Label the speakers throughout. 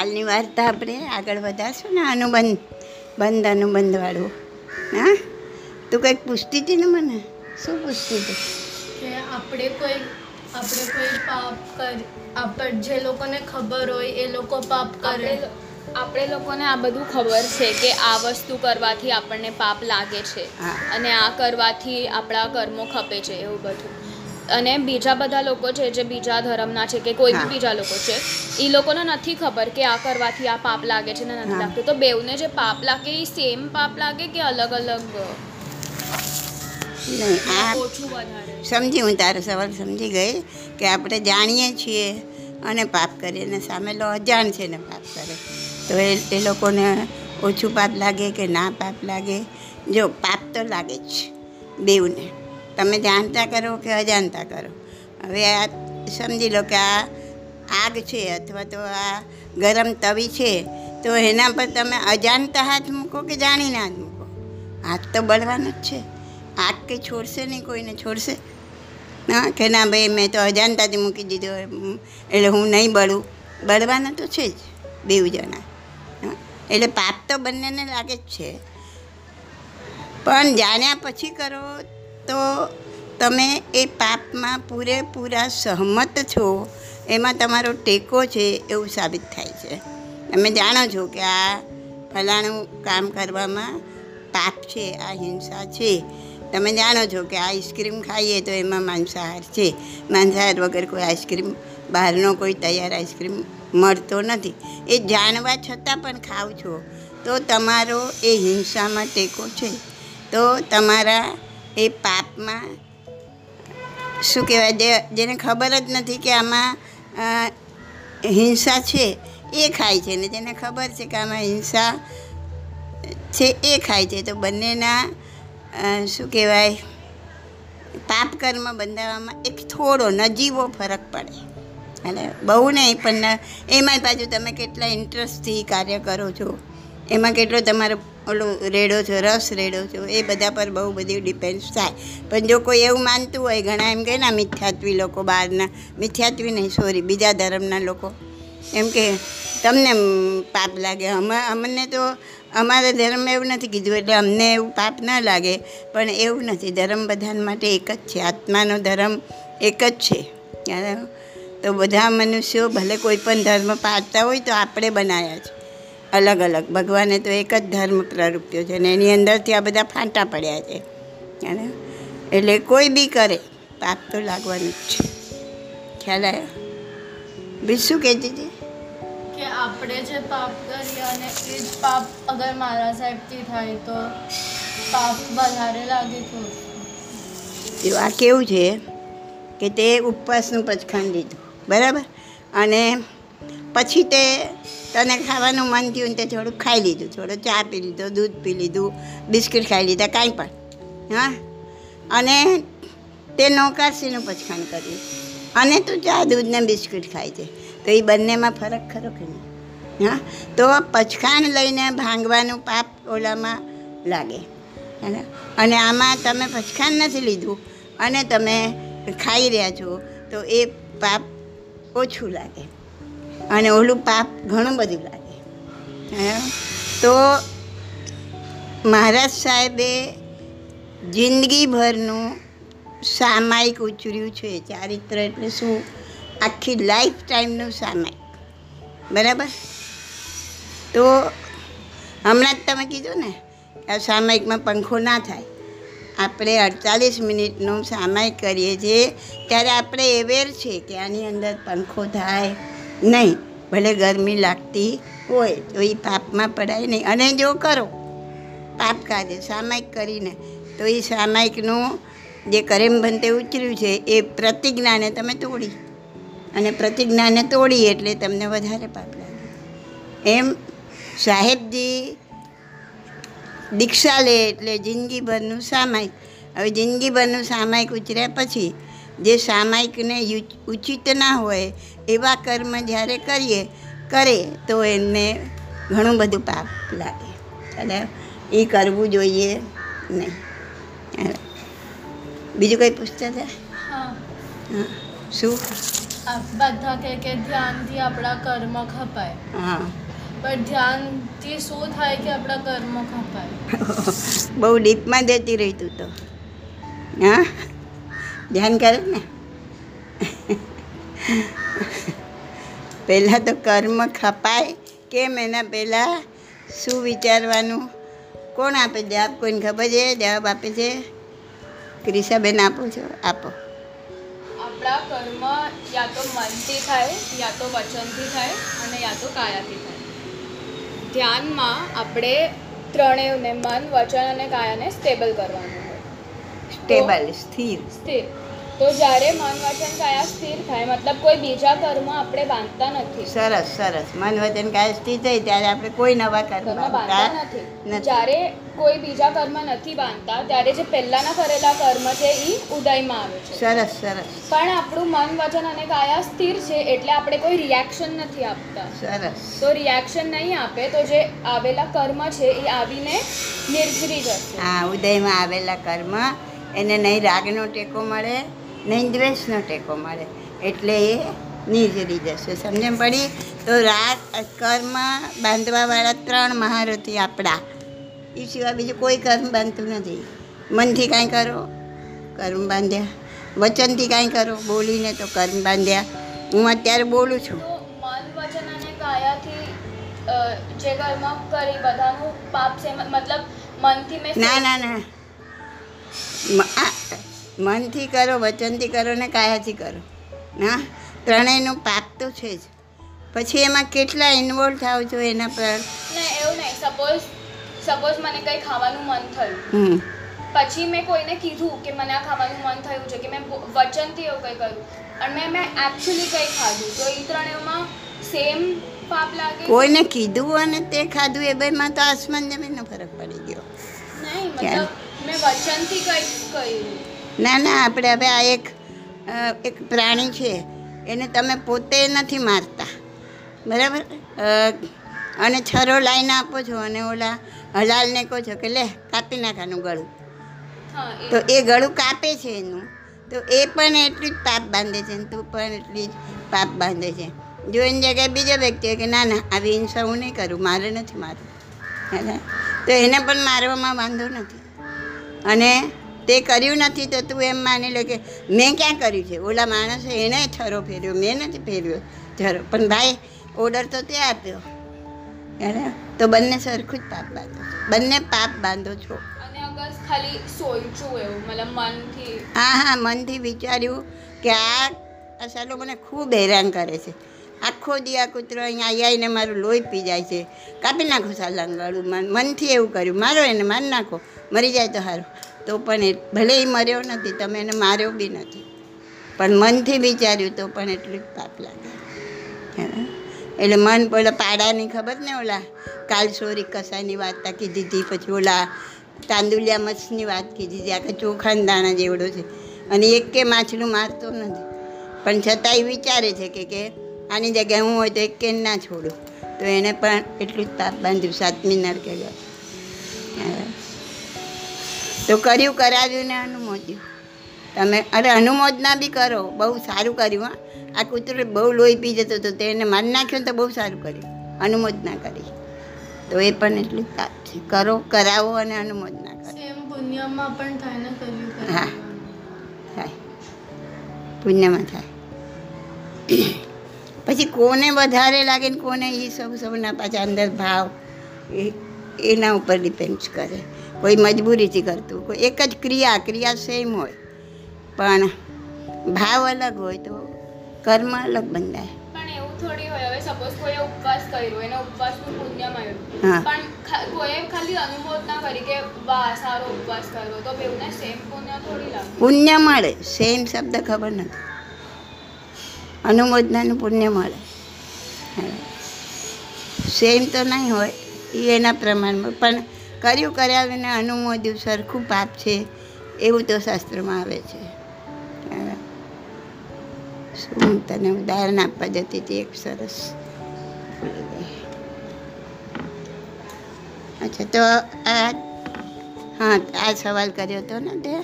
Speaker 1: કાલની વાર્તા આપણે આગળ વધારશું ને અનુબંધ બંધ અનુબંધવાળું. હા? તું કંઈક પૂછતી હતી ને મને? શું પૂછતી હતી?
Speaker 2: કે આપણે કોઈ આપણે કોઈ પાપ કર આપણે જે લોકોને ખબર હોય એ લોકો પાપ કરે.
Speaker 3: આપણે આપણે લોકોને આ બધું ખબર છે કે આ વસ્તુ કરવાથી આપણને પાપ લાગે છે. અને આ કરવાથી આપણા કર્મો ખપે છે એવું બધું. અને બીજા બધા લોકો છે જે બીજા ધર્મના છે કે કોઈ બી બીજા લોકો છે એ લોકોને નથી ખબર કે આ કરવાથી આ પાપ લાગે છે ને નથી લાગતું. તો બેવને જે પાપ લાગે એ સેમ પાપ લાગે કે અલગ અલગ?
Speaker 1: સમજી હું તારો સવાલ સમજી ગઈ કે આપણે જાણીએ છીએ અને પાપ કરીએ અને સામેલો અજાણ છે ને પાપ કરે. તો એ એ લોકોને ઓછું પાપ લાગે કે ના પાપ લાગે? જો પાપ તો લાગે જ બેવને તમે જાણતા કરો કે અજાણતા કરો? હવે આ સમજી લો કે આ આગ છે અથવા તો આ ગરમ તવી છે તો એના પર તમે અજાણતા હાથ મૂકો કે જાણીને હાથ મૂકો? હાથ તો બળવાનો જ છે. આગ કંઈ છોડશે નહીં કોઈને? છોડશે? ના કે ના ભાઈ મેં તો અજાણતાથી મૂકી દીધો. એટલે હું નહીં બળું. બળવાના તો છે જ બેઉ જણા હા, એટલે પાપ તો બંનેને લાગે જ છે. પણ જાણ્યા પછી કરો તો તમે એ પાપમાં પૂરેપૂરા સહમત છો. એમાં તમારો ટેકો છે એવું સાબિત થાય છે. તમે જાણો છો કે આ ફલાણું કામ કરવામાં પાપ છે, આ હિંસા છે. તમે જાણો છો કે આઈસ્ક્રીમ ખાઈએ તો એમાં માંસાહાર છે. માંસાહાર વગર કોઈ આઈસ્ક્રીમ, બહારનો કોઈ તૈયાર આઈસ્ક્રીમ મળતો નથી. એ જાણવા છતાં પણ ખાવ છો. તો તમારો એ હિંસામાં ટેકો છે. તો તમારા એ પાપમાં. શું કહેવાય? જે, જેને ખબર જ નથી કે આમાં હિંસા છે, એ ખાય છે. ને જેને ખબર છે કે આમાં હિંસા છે, એ ખાય છે. તો બંનેના શું કહેવાય? પાપ કર્મ બંધાવવામાં એક થોડો નજીવો ફરક પડે. અને બહુ નહીં, પણ એમાંય પાછું તમે કેટલા ઇન્ટરેસ્ટથી કાર્ય કરો છો. એમાં કેટલો તમારો ઓલો રેડો છો, રસ રેડો છો, એ બધા પર બહુ બધી ડિપેન્ડ થાય. પણ જો કોઈ એવું માનતું હોય, ઘણા એમ કહે ને મિથ્યાત્વી લોકો બહારના. મિથ્યાત્વી નહીં સોરી બીજા ધર્મના લોકો. એમ કે તમને પાપ લાગે. અમે અમને તો અમારા ધર્મ એવું નથી કીધું, એટલે અમને એવું પાપ ના લાગે. પણ એવું નથી, ધર્મ બધા માટે એક જ છે. આત્માનો ધર્મ એક જ છે. તો બધા મનુષ્યો ભલે કોઈ પણ ધર્મ પાળતા હોય, તો આપણે બનાવ્યા છે. અલગ અલગ ભગવાને તો એક જ ધર્મ પ્રરૂપ્યો છે ને એની અંદરથી આ બધા ફાંટા પડ્યા છે. અને એટલે કોઈ બી કરે પાપ તો લાગવાનું જ છે. ખ્યાલ આવ્યો? બીજું શું કહેતી હતી?
Speaker 2: કે આપણે જે પાપ કરીએ અને એ જ પાપ અગર મારા સાહેબથી થાય તો પાપ વધારે લાગે તો
Speaker 1: આ કેવું છે કે તે ઉપવાસનું પચખંડ લીધું. બરાબર? અને પછી તે તને ખાવાનું મન થયું ને તે થોડુંક ખાઈ લીધું. થોડું ચા પી લીધો, દૂધ પી લીધું, બિસ્કિટ ખાઈ લીધા, કાંઈ પણ. હા? અને તે નૌકાશીનું પચખાણ કર્યું. અને તું ચા દૂધને બિસ્કિટ ખાય છે તો એ બંનેમાં ફરક ખરો કે નહીં? હા? તો પચખાણ લઈને ભાંગવાનું પાપ ઓલામાં લાગે? અને આમાં તમે પચખાણ નથી લીધું અને તમે ખાઈ રહ્યા છો, તો એ પાપ ઓછું લાગે. અને ઓલું પાપ ઘણું બધું લાગે? તો મહારાજ સાહેબે જિંદગીભરનું સામાયિક ઉચર્યું છે, ચારિત્ર એટલે શું? આખી લાઈફ ટાઈમનું સામાયિક. બરાબર? તો હમણાં જ તમે કીધું ને આ સામાયિકમાં પંખો ના થાય. આપણે અડતાલીસ મિનિટનું સામાયિક કરીએ છીએ. ત્યારે આપણે એવેર છે કે આની અંદર પંખો થાય નહીં. ભલે ગરમી લાગતી હોય, તો એ પાપમાં પડાય નહીં. અને જો કરો પાપ કાર્ય સામાયિક કરીને. તો એ સામાયિકનું જે કરેમ બંતે ઉતર્યું છે, એ પ્રતિજ્ઞાને તમે તોડી. અને પ્રતિજ્ઞાને તોડી એટલે તમને વધારે પાપ લાગે. એમ સાહેબજી દીક્ષા લે એટલે જિંદગીભરનું સામાયિક. હવે જિંદગીભરનું સામાયિક ઉચર્યા પછી, જે સામાયિકને ઉચિત ના હોય એવા કર્મ જ્યારે કરીએ કરે તો એમને ઘણું બધું પાપ લાગે. એટલે એ કરવું જોઈએ નહીં. બીજું કંઈ પૂછતા હતા? શું?
Speaker 2: બધા કહે કે ધ્યાનથી આપણા કર્મ ખપાય.
Speaker 1: હા.
Speaker 2: પણ ધ્યાનથી શું થાય કે આપણા કર્મ ખપાય?
Speaker 1: બહુ ડીપમાં જતી રહી તું તો. હા? ધ્યાન કરે ને? પહેલાં તો કર્મ ખપાય કેમ એના પહેલાં શું વિચારવાનું? કોણ આપે? જવાબ કોઈને ખબર છે? જવાબ આપે છે? ક્રિષાબેન આપો છો આપો.
Speaker 3: આપણા કર્મ યા તો મનથી થાય યા તો વચનથી થાય અને યા તો કાયાથી થાય. ધ્યાનમાં આપણે ત્રણેયને મન વચન અને કાયાને સ્ટેબલ કરવાનું
Speaker 1: સ્ટેબલ સ્થિર.
Speaker 3: સ્થિર. તો જ્યારે મન વચન કાયા સ્થિર થાય મતલબ કોઈ બીજા કર્મ આપણે બાંધતા નથી.
Speaker 1: સરસ સરસ. મન વચન કાયા સ્થિર થઈ ત્યારે આપણે કોઈ નવા કર્મ બાંધતા
Speaker 3: નથી. જ્યારે કોઈ બીજા કર્મ નથી બાંધતા ત્યારે જે પહેલાના કરેલા કર્મ છે એ ઉદયમાં આવે છે.
Speaker 1: સરસ સરસ.
Speaker 3: પણ આપણું મન વચન અને કાયા સ્થિર છે એટલે આપણે કોઈ રિએક્શન નથી આપતા.
Speaker 1: સરસ.
Speaker 3: તો રિએક્શન નહીં આપે તો જે આવેલા કર્મ છે એ આવીને નિર્જરી જશે.
Speaker 1: હા ઉદયમાં આવેલા કર્મ એને નહીં રાગનો ટેકો મળે નહીં દ્વેષનો ટેકો મળે એટલે એ નિર્જરી જશે. સમજણ પડી? તો રાગ કર્મ બાંધવાવાળા ત્રણ મહારથી આપણા એ સિવાય બીજું કોઈ કર્મ બાંધતું નથી. મનથી કાંઈ કરો કર્મ બાંધ્યા. વચનથી કાંઈ કરો બોલીને તો કર્મ બાંધ્યા. હું અત્યારે બોલું છું.
Speaker 3: મન વચન અને કાયાથી જે કર્મ કરી બધાનું પાપ છે મતલબ મનથી મેં
Speaker 1: ના ના ના. મનથી કરો વચનથી કરો ને કાયાથી કરો. ના ત્રણેયનું પાપ તો છે જ. પછી એમાં કેટલા ઇન્વોલ્વ થાવ છો એના પર?
Speaker 3: એવું નહીં. સપોઝ સપોઝ મને કંઈ ખાવાનું મન થયું. પછી મેં કોઈને કીધું કે મને આ ખાવાનું મન થયું છે કે મેં વચનથી એવું કંઈ કર્યું. અને મેં મેં એકચ્યુઅલી કંઈ ખાધું. તો એ ત્રણેયમાં સેમ પાપ લાગે?
Speaker 1: કોઈને કીધું અને તે ખાધું એ બેમાં તો આસમાન જમીનનો ફરક પડી ગયો.
Speaker 3: નહીં? મતલબ મેં વચનથી કંઈક કર્યું.
Speaker 1: ના ના આપણે હવે આ એક એક પ્રાણી છે. એને તમે પોતે નથી મારતા. બરાબર? અને છરો લાઈને આપો છો અને ઓલા હલાલને કહો છો કે લે કાપી નાખાનું ગળું. તો
Speaker 3: એ
Speaker 1: ગળું કાપે છે એનું. તો એ પણ એટલું જ પાપ બાંધે છે તું પણ એટલી જ પાપ બાંધે છે. જો એની જગ્યાએ બીજો વ્યક્તિ કે ના ના આવી હિંસા હું નહીં કરું મારે નથી બરાબર? તો એને પણ મારવામાં વાંધો નથી. અને તે કર્યું નથી તો તું એમ માની લે કે મેં ક્યાં કર્યું છે? ઓલા માણસે એણે ઠરો ફેર્યો મેં નથી ફેર્યો છરો પણ ભાઈ ઓર્ડર તો તે આપ્યો. એને તો બંને સરખું જ પાપ બાંધો છો. બંને પાપ બાંધો છો. હા હા મનથી વિચાર્યું કે આ સાલો મને ખૂબ હેરાન કરે છે. આખો દિયા કૂતરો અહીંયા આવી આવીને મારું લોહી પી જાય છે. કાપી નાખો સાલંગાળું મન મનથી એવું કર્યું. મારો એને મારી નાખો. મરી જાય તો સારું તો પણ એ ભલે એ મર્યો નથી, તમે એને માર્યો બી નથી. પણ મનથી વિચાર્યું તો પણ એટલું જ પાપ લાગે. એટલે મન પેલા પાડાની ખબર ને ઓલા કાલસોરી કસાની તા કીધી હતી પછી ઓલા તાંદુલિયા મચ્છની વાત કીધી હતી આખા ચોખાના દાણા જેવડો છે. અને એક કે માછલું મારતો નથી. પણ છતાં એ વિચારે છે કે કે આની જગ્યાએ હું હોય તો એક કે ના છોડું. તો એને પણ એટલું જ પાપ બાંધ્યું, સાતમી નરકે ગયો. તો કર્યું કરાવ્યું ને અનુમોદ્યું. તમે અરે અનુમોદના બી કરો બહુ સારું કર્યું હા. આ કૂતરો બહુ લોહી પી જતો હતો તેને મારી નાખ્યો ને તો બહુ સારું કર્યું. અનુમોદના કરી. તો એ પણ એટલું છે. કરો કરાવો અને અનુમોદના કરો.
Speaker 2: પુણ્યમાં પણ થાય ને કર્યું
Speaker 1: હા. થાય. પુણ્યમાં થાય. પછી કોને વધારે લાગે ને કોને એ સૌ સૌના પાછા અંદર ભાવ એ એના ઉપર ડિપેન્ડ કરે. કોઈ મજબૂરીથી કરતું કોઈ એક જ ક્રિયા ક્રિયા સેમ હોય. પણ ભાવ અલગ હોય તો કર્મ અલગ બંધાય.
Speaker 3: પુણ્ય
Speaker 1: મળે સેમ શબ્દ ખબર નથી. અનુમોદનાનું પુણ્ય મળે. સેમ તો નહીં હોય એના પ્રમાણમાં. પણ કર્યું કર્યા વિના અનુમોદ્યું સરખું પાપ છે, એવું તો શાસ્ત્રમાં આવે છે. શું તને ઉદાહરણ આપવા જતી હતી એક સરસ અચ્છા, તો આ, હા, આ સવાલ કર્યો હતો ને તે,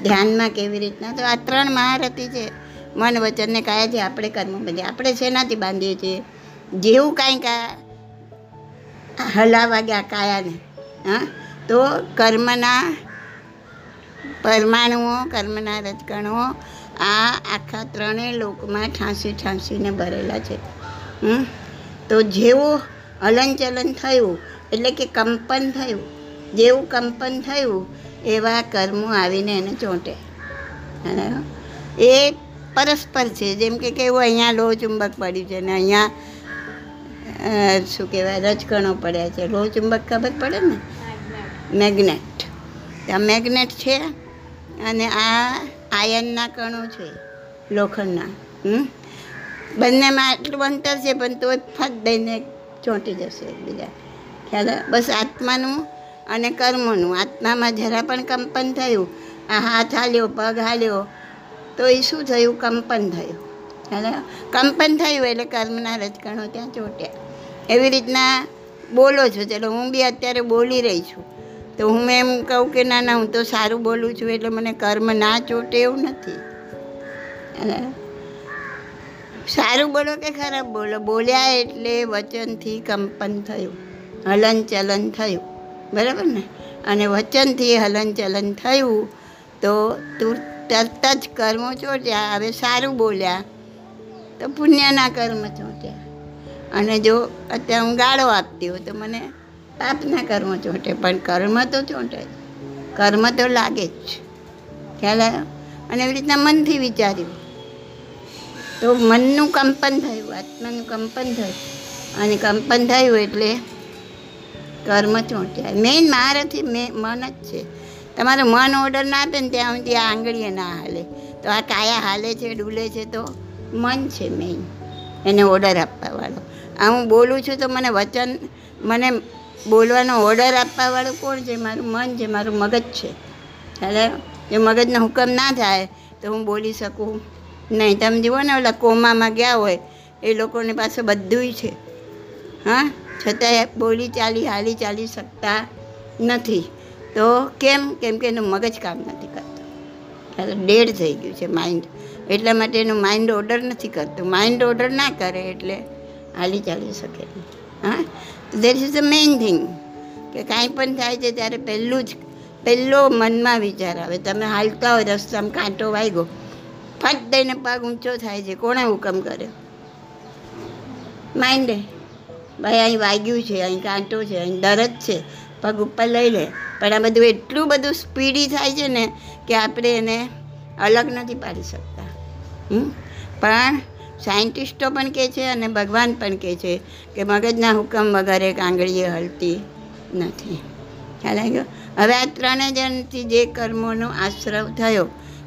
Speaker 1: ધ્યાનમાં કેવી રીતના? તો આ ત્રણ મહારથી છે. મન વચનને છે, આપણે કર્મ બધે આપણે શેનાથી બાંધીએ છીએ? જેવું કાંઈક આ હલાવા ગયા કાયાને. હા? તો કર્મના પરમાણુઓ, કર્મના રજકણો આ આખા ત્રણેય લોકમાં ઠાંસી ઠાંસીને ભરેલા છે? તો જેવું હલનચલન થયું, એટલે કે કંપન થયું, જેવું કંપન થયું, એવા કર્મો આવીને એને ચોંટે. એ પરસ્પર છે, જેમ કે કેવું અહીંયા લોહ ચુંબક પડ્યું છે ને અહીંયા શું કહેવાય, રજકણો પડ્યા છે. લોહ ચુંબક ખબર પડે ને? મેગ્નેટ. આ મેગ્નેટ છે અને આ આયનના કણો છે, લોખંડના? બંનેમાં આટલું અંતર છે, પણ તો ફટ દઈને ચોંટી જશે એકબીજા. ખ્યાલ બસ આત્માનું અને કર્મનું. આત્મામાં જરા પણ કંપન થયું. આ હાથ હાલ્યો, પગ હાલ્યો, તો એ શું થયું? કંપન થયું. ખ્યાલ કંપન થયું એટલે કર્મના રજકણો ત્યાં ચોટ્યા. એવી રીતના બોલો છો. ચલો, હું બી અત્યારે બોલી રહી છું. તો હું એમ કહું કે ના ના, હું તો સારું બોલું છું, એટલે મને કર્મ ના ચોટે એવું નથી. સારું બોલો કે ખરાબ બોલો? બોલ્યા એટલે વચનથી કંપન થયું હલનચલન થયું, બરાબર ને? અને વચનથી હલનચલન થયું તો તું તરત જ કર્મો ચોટ્યા, હવે સારું બોલ્યા તો પુણ્યના કર્મ ચોટ્યા. અને જો અત્યારે હું ગાળો આપતી હોઉં તો મને પાપના કર્મ ચોંટે, પણ કર્મ તો ચોંટે. કર્મ તો લાગે જ ખ્યાલ અને એવી રીતના મનથી વિચાર્યું. તો મનનું કંપન થયું, આત્માનું કંપન થયું. અને કંપન થયું એટલે કર્મ ચોંટ્યા મેઇન મારાથી મે, મન જ છે. તમારું મન ઓર્ડર ના આપે ને ત્યાં સુધી આ આંગળીએ ના હાલે. તો આ કાયા હાલે છે, ડૂલે છે, તો મન છે મેઇન એને ઓર્ડર આપવાવાળો. આ હું બોલું છું તો મને વચન, મને બોલવાનો ઓર્ડર આપવાવાળું કોણ છે? મારું મન છે, મારું મગજ છે. એટલે એ મગજનો હુકમ ના થાય તો હું બોલી શકું. નહીં, તમે જુઓ ને, ઓલા કોમામાં ગયા હોય, એ લોકોની પાસે બધુંય છે. હા? છતાંય બોલી ચાલી, હાલી ચાલી શકતા નથી. તો કેમ? કેમ કે એનું મગજ કામ નથી કરતું. ડેડ થઈ ગયું છે માઇન્ડ એટલા માટે એનું માઇન્ડ ઓર્ડર નથી કરતું. માઇન્ડ ઓર્ડર ના કરે એટલે હાલી ચાલી શકે. હા? There is the main thing કે કાંઈ પણ થાય છે ત્યારે પહેલું જ, પહેલો મનમાં વિચાર આવે. તમે હાલતા હોય, રસ્તામાં કાંટો વાગ્યો, ફટ દઈને પગ ઊંચો થાય છે. કોણે હુકમ કર્યો? માઇન્ડે ભાઈ, અહીં વાગ્યું છે, અહીં કાંટો છે, અહીં દરદ છે. પગ ઉપર લઈ લે. પણ આ બધું એટલું બધું સ્પીડી થાય છે ને કે આપણે એને અલગ નથી પાડી શકતા? પણ સાયન્ટિસ્ટો પણ કહે છે અને ભગવાન પણ કહે છે કે મગજના હુકમ વગર એક આંગળીએ હલતી નથી. ખ્યાલ આવી ગયો? હવે આ ત્રણે જણથી જે કર્મોનો આશ્રવ થયો,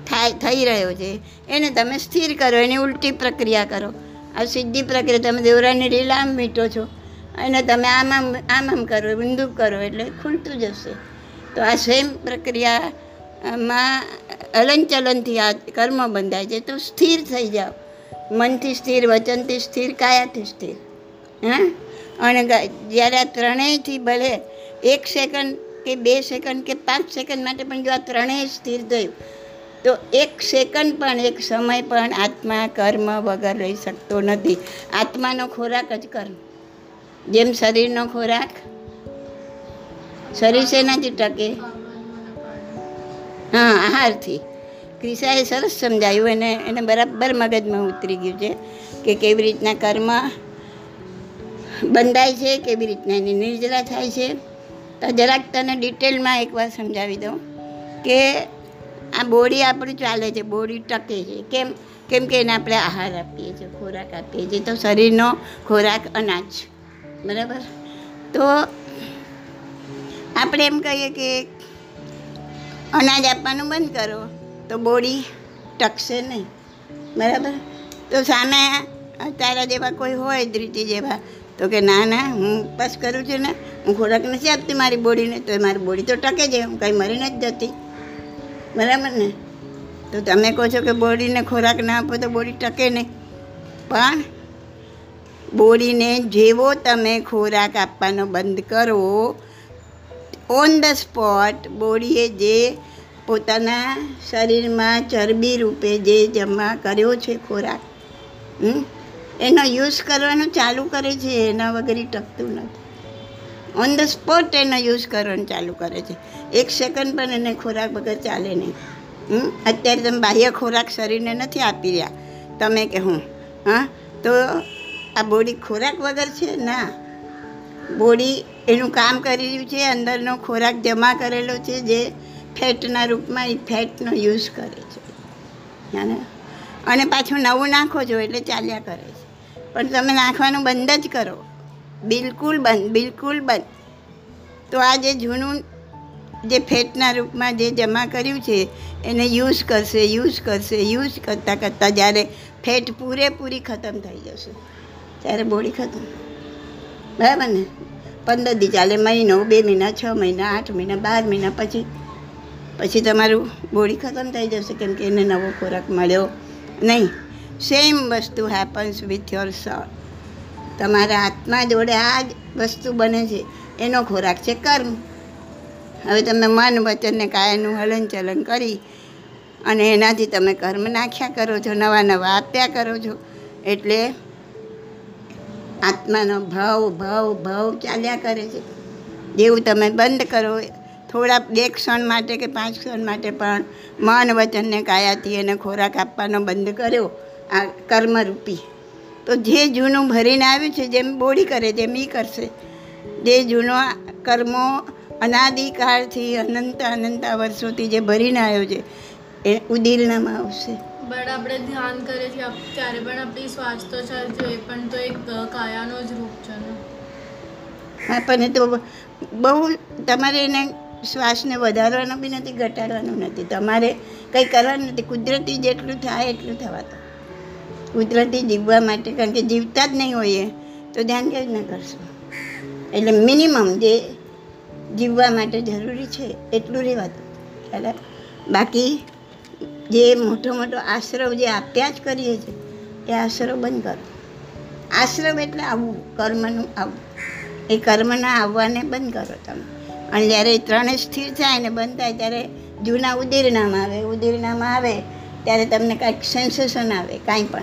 Speaker 1: થાય, થઈ રહ્યો છે, એને તમે સ્થિર કરો, એની ઉલટી પ્રક્રિયા કરો. આ સિદ્ધિ પ્રક્રિયા, તમે દેવરાની રીલ આમ મીટો છો અને તમે આમ આમ આમ આમ કરો ઊંધું કરો, એટલે ખુલતું જશે. તો આ સેમ પ્રક્રિયામાં હલનચલનથી આ કર્મ બંધાય છે, તો સ્થિર થઈ જાઓ. મનથી સ્થિર, વચનથી સ્થિર, કાયાથી સ્થિર. હા? અને જ્યારે આ ત્રણેયથી ભલે એક સેકન્ડ કે બે સેકન્ડ કે પાંચ સેકન્ડ માટે પણ જો આ ત્રણેય સ્થિર થયું, તો એક સેકન્ડ પણ, એક સમય પણ આત્મા, કર્મ વગર રહી શકતો નથી. આત્માનો ખોરાક જ કર્મ. જેમ શરીરનો ખોરાક, શરીર શેનાથી ટકે? હા, આહારથી. ક્રિસાએ સરસ સમજાયું એને એને બરાબર મગજમાં ઉતરી ગયું છે કે કેવી રીતના કર્મ બંધાય છે, કેવી રીતના એની નિર્જરા થાય છે. તો જરાક તને ડિટેલમાં એકવાર સમજાવી દઉં કે આ બોડી આપણું ચાલે છે, બોડી ટકે છે. કેમ કેમ કે એને આપણે આહાર આપીએ છીએ, ખોરાક આપીએ છીએ. તો શરીરનો ખોરાક અનાજ, બરાબર? તો આપણે એમ કહીએ કે અનાજ આપવાનું બંધ કરો. તો બોડી ટકશે નહીં. બરાબર? તો સામે તારા જેવા કોઈ હોય ધ્રીતિ જેવા, તો કે ના ના, હું ઉપવાસ કરું છું ને, હું ખોરાક નથી આપતી મારી બોડીને, તો મારી બોડી તો ટકે છે, હું કંઈ મરી નથી જતી. બરાબર ને? તો તમે કહો છો કે બોડીને ખોરાક ના આપો તો બોડી ટકે નહીં. પણ બોડીને જેવો તમે ખોરાક આપવાનો બંધ કરો, ઓન ધ સ્પોટ બોડીએ જે પોતાના શરીરમાં ચરબી રૂપે જે જમા કર્યો છે ખોરાક એનો યુઝ કરવાનું ચાલુ કરે છે, એના વગર ટકતું નથી. ઓન ધ સ્પોટ એનો યુઝ કરવાનું ચાલુ કરે છે. એક સેકન્ડ પણ એને ખોરાક વગર ચાલે નહીં. અત્યારે તમે બાહ્ય ખોરાક શરીરને નથી આપી રહ્યા. તમે કે હું, હા, તો આ બોડી ખોરાક વગર છે? ના. બોડી એનું કામ કરી રહ્યું છે, અંદરનો ખોરાક જમા કરેલો છે, જે ફેટના રૂપમાં એ ફેટનો યુઝ કરે છે? અને પાછું નવું નાખો છો એટલે ચાલ્યા કરે છે. પણ તમે નાખવાનું બંધ જ કરો. બિલકુલ બંધ બિલકુલ બંધ. તો આ જે જૂનું જે ફેટના રૂપમાં જે જમા કર્યું છે, એને યુઝ કરશે યુઝ કરશે, યુઝ કરતાં કરતાં જ્યારે ફેટ પૂરેપૂરી ખતમ થઈ જશે. ત્યારે બોડી ખતમ. બરાબર ને? પંદર દી ચાલે, મહિનો, બે મહિના, છ મહિના, આઠ મહિના, બાર મહિના પછી પછી તમારું બોડી ખતમ થઈ જશે કેમ કે એને નવો ખોરાક મળ્યો નહીં. સેમ વસ્તુ હેપન્સ વિથ યોર સોલ તમારા આત્મા જોડે આ જ વસ્તુ બને છે. એનો ખોરાક છે કર્મ. હવે તમે મન વચનને કાયનું કાયાનું હલનચલન કરી અને એનાથી તમે કર્મ નાખ્યા કરો છો, નવા નવા આપ્યા કરો છો. એટલે આત્માનો ભાવ ભાવ ભાવ ચાલ્યા કરે છે. જેવું તમે બંધ કરો થોડા બે ક્ષણ માટે કે પાંચ ક્ષણ માટે પણ મન વચનને કાયાથી એને ખોરાક આપવાનો બંધ કર્યો આ કર્મરૂપી. તો જે જૂનું ભરીને આવ્યું છે જેમ બોડી કરે તેમ એ કરશે. જે જૂનો કર્મો અનાદિકાળથી અનંત અનંત વર્ષોથી જે ભરીને આવ્યો છે એ ઉદીરણામાં આવશે.
Speaker 2: બટ આપણે ધ્યાન કરીએ છીએ ત્યારે પણ આપણી શ્વાસ તો ચાલતી હોય પણ તો એક કાયાનો જ રૂપ છે ને.
Speaker 1: હા પણ એ તો બહુ તમારે એને શ્વાસને વધારવાનો બી નથી, ઘટાડવાનો નથી. તમારે કંઈ કરવાનું નથી. કુદરતી જેટલું થાય એટલું થવા દો. કુદરતી જીવવા માટે, કારણ કે જીવતા જ નહીં હોઈએ, તો ધ્યાન કેવી રીતના કરશું? એટલે મિનિમમ જે જીવવા માટે જરૂરી છે, એટલું રહેવા દો. ખ્યાલ બાકી જે મોટો મોટો આશ્રવ જે આપ્યા જ કરીએ છીએ, એ આશ્રવ બંધ કરો. આશ્રમ એટલે આવવું, કર્મનું આવવું. એ કર્મના આવવાને બંધ કરો તમે. અને જ્યારે એ ત્રણે સ્થિર થાય ને બંધ થાય ત્યારે જૂના ઉદીરણામાં આવે ઉદીરણામાં આવે, ત્યારે તમને કાંઈક સેન્સેશન આવે, કાંઈ પણ.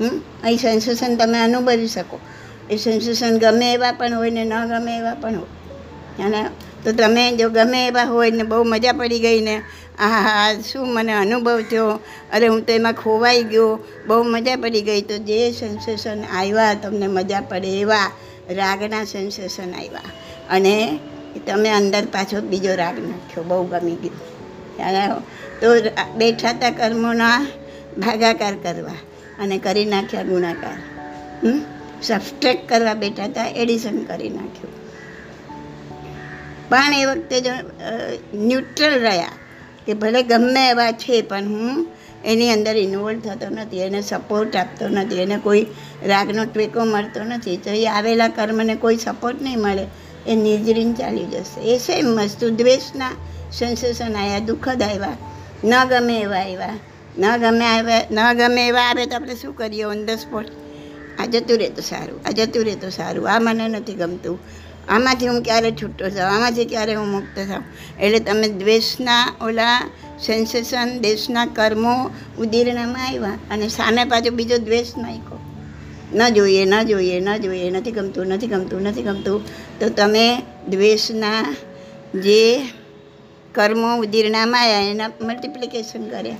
Speaker 1: હમ? અહીં સેન્સેશન તમે અનુભવી શકો. એ સેન્સેશન ગમે એવા પણ હોય ને ન ગમે એવા પણ હોય. અને તો તમે જો ગમે એવા હોય ને બહુ મજા પડી ગઈ ને આ હા શું મને અનુભવ થયો? અરે, હું તો એમાં ખોવાઈ ગયો. બહુ મજા પડી ગઈ. તો જે સેન્સેશન આવ્યા, તમને મજા પડે એવા રાગના સેન્સેશન આવ્યા. અને તમે અંદર પાછો બીજો રાગ નાખ્યો, બહુ ગમી ગયો. તો બેઠાતા કર્મોના ભાગાકાર કરવા અને કરી નાખ્યા ગુણાકાર. હમ? સબસ્ટ્રેક્ટ કરવા બેઠા હતા એડિશન કરી નાખ્યું. પણ એ વખતે જો ન્યુટ્રલ રહ્યા કે ભલે ગમે એવા છે, પણ હું એની અંદર ઇન્વોલ્વ થતો નથી, એને સપોર્ટ આપતો નથી, એને કોઈ રાગનો ટેકો મળતો નથી. તો એ આવેલા કર્મને કોઈ સપોર્ટ નહીં મળે. એ નિર્જરીને ચાલી જશે. એ સેમ વસ્તુ દ્વેષના સેન્સેશન આવ્યા દુઃખદ આવ્યા ન ગમે એવા આવ્યા ન ગમે આવ્યા ન ગમે એવા આવે તો આપણે શું કરીએ? ઓન ધ સ્પોટ આ જતું રહે તો સારું. આ જતું રહે તો સારું. આ મને નથી ગમતું. આમાંથી હું ક્યારે છૂટો થાઉં? આમાંથી ક્યારે હું મુક્ત થાઉં? એટલે તમે દ્વેષના ઓલા સેન્સેશન દેશના કર્મો ઉદીરણામાં આવ્યા અને સામે પાછો બીજો દ્વેષ નાખ્યો. ન જોઈએ ન જોઈએ ન જોઈએ, નથી ગમતું નથી ગમતું નથી ગમતું. તો તમે દ્વેષના જે કર્મો ઉદીરણામાં આવ્યા એના મલ્ટિપ્લિકેશન કર્યા.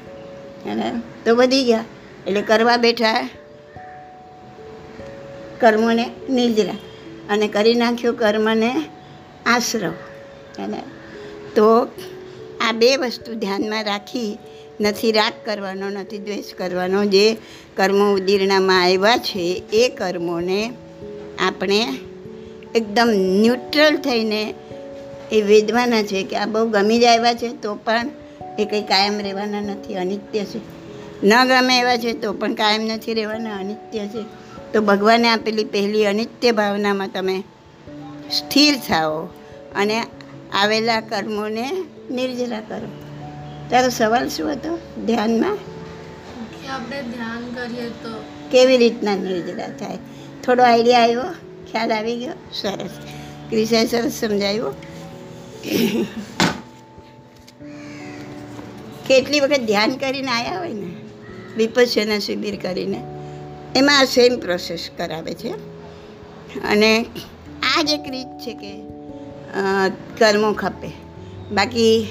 Speaker 1: અને તો વધી ગયા. એટલે કરવા બેઠા કર્મોને નિર્જરા અને કરી નાખ્યો કર્મને આશ્રવ. અને તો આ બે વસ્તુ ધ્યાનમાં રાખી નથી, રાગ કરવાનો નથી, દ્વેષ કરવાનો. જે કર્મો ઉદીર્ણામાં આવ્યા છે, એ કર્મોને આપણે એકદમ ન્યુટ્રલ થઈને એ વેદવાના છે કે આ બહુ ગમી જ આવ્યા છે, તો પણ એ કંઈ કાયમ રહેવાના નથી, અનિત્ય છે. ન ગમે એવા છે, તો પણ કાયમ નથી રહેવાના, અનિત્ય છે. તો ભગવાને આપેલી પહેલી અનિત્ય ભાવનામાં તમે સ્થિર થાઓ અને આવેલા કર્મોને નિર્જરા કરો. તારો સવાલ શું હતો? ધ્યાનમાં?
Speaker 2: કે આપણે ધ્યાન કરીએ તો.
Speaker 1: કેવી રીતના નિર્જરા થાય? થોડો આઈડિયા આવ્યો ખ્યાલ આવી ગયો? સરસ. ક્રિષાએ સરસ સમજાવ્યું કેટલી વખત ધ્યાન કરીને આવ્યા હોય ને? વિપસ્યના શિબિર કરીને. એમાં આ સેમ પ્રોસેસ કરાવે છે. અને આ જ એક રીત છે કે કર્મો ખપે. બાકી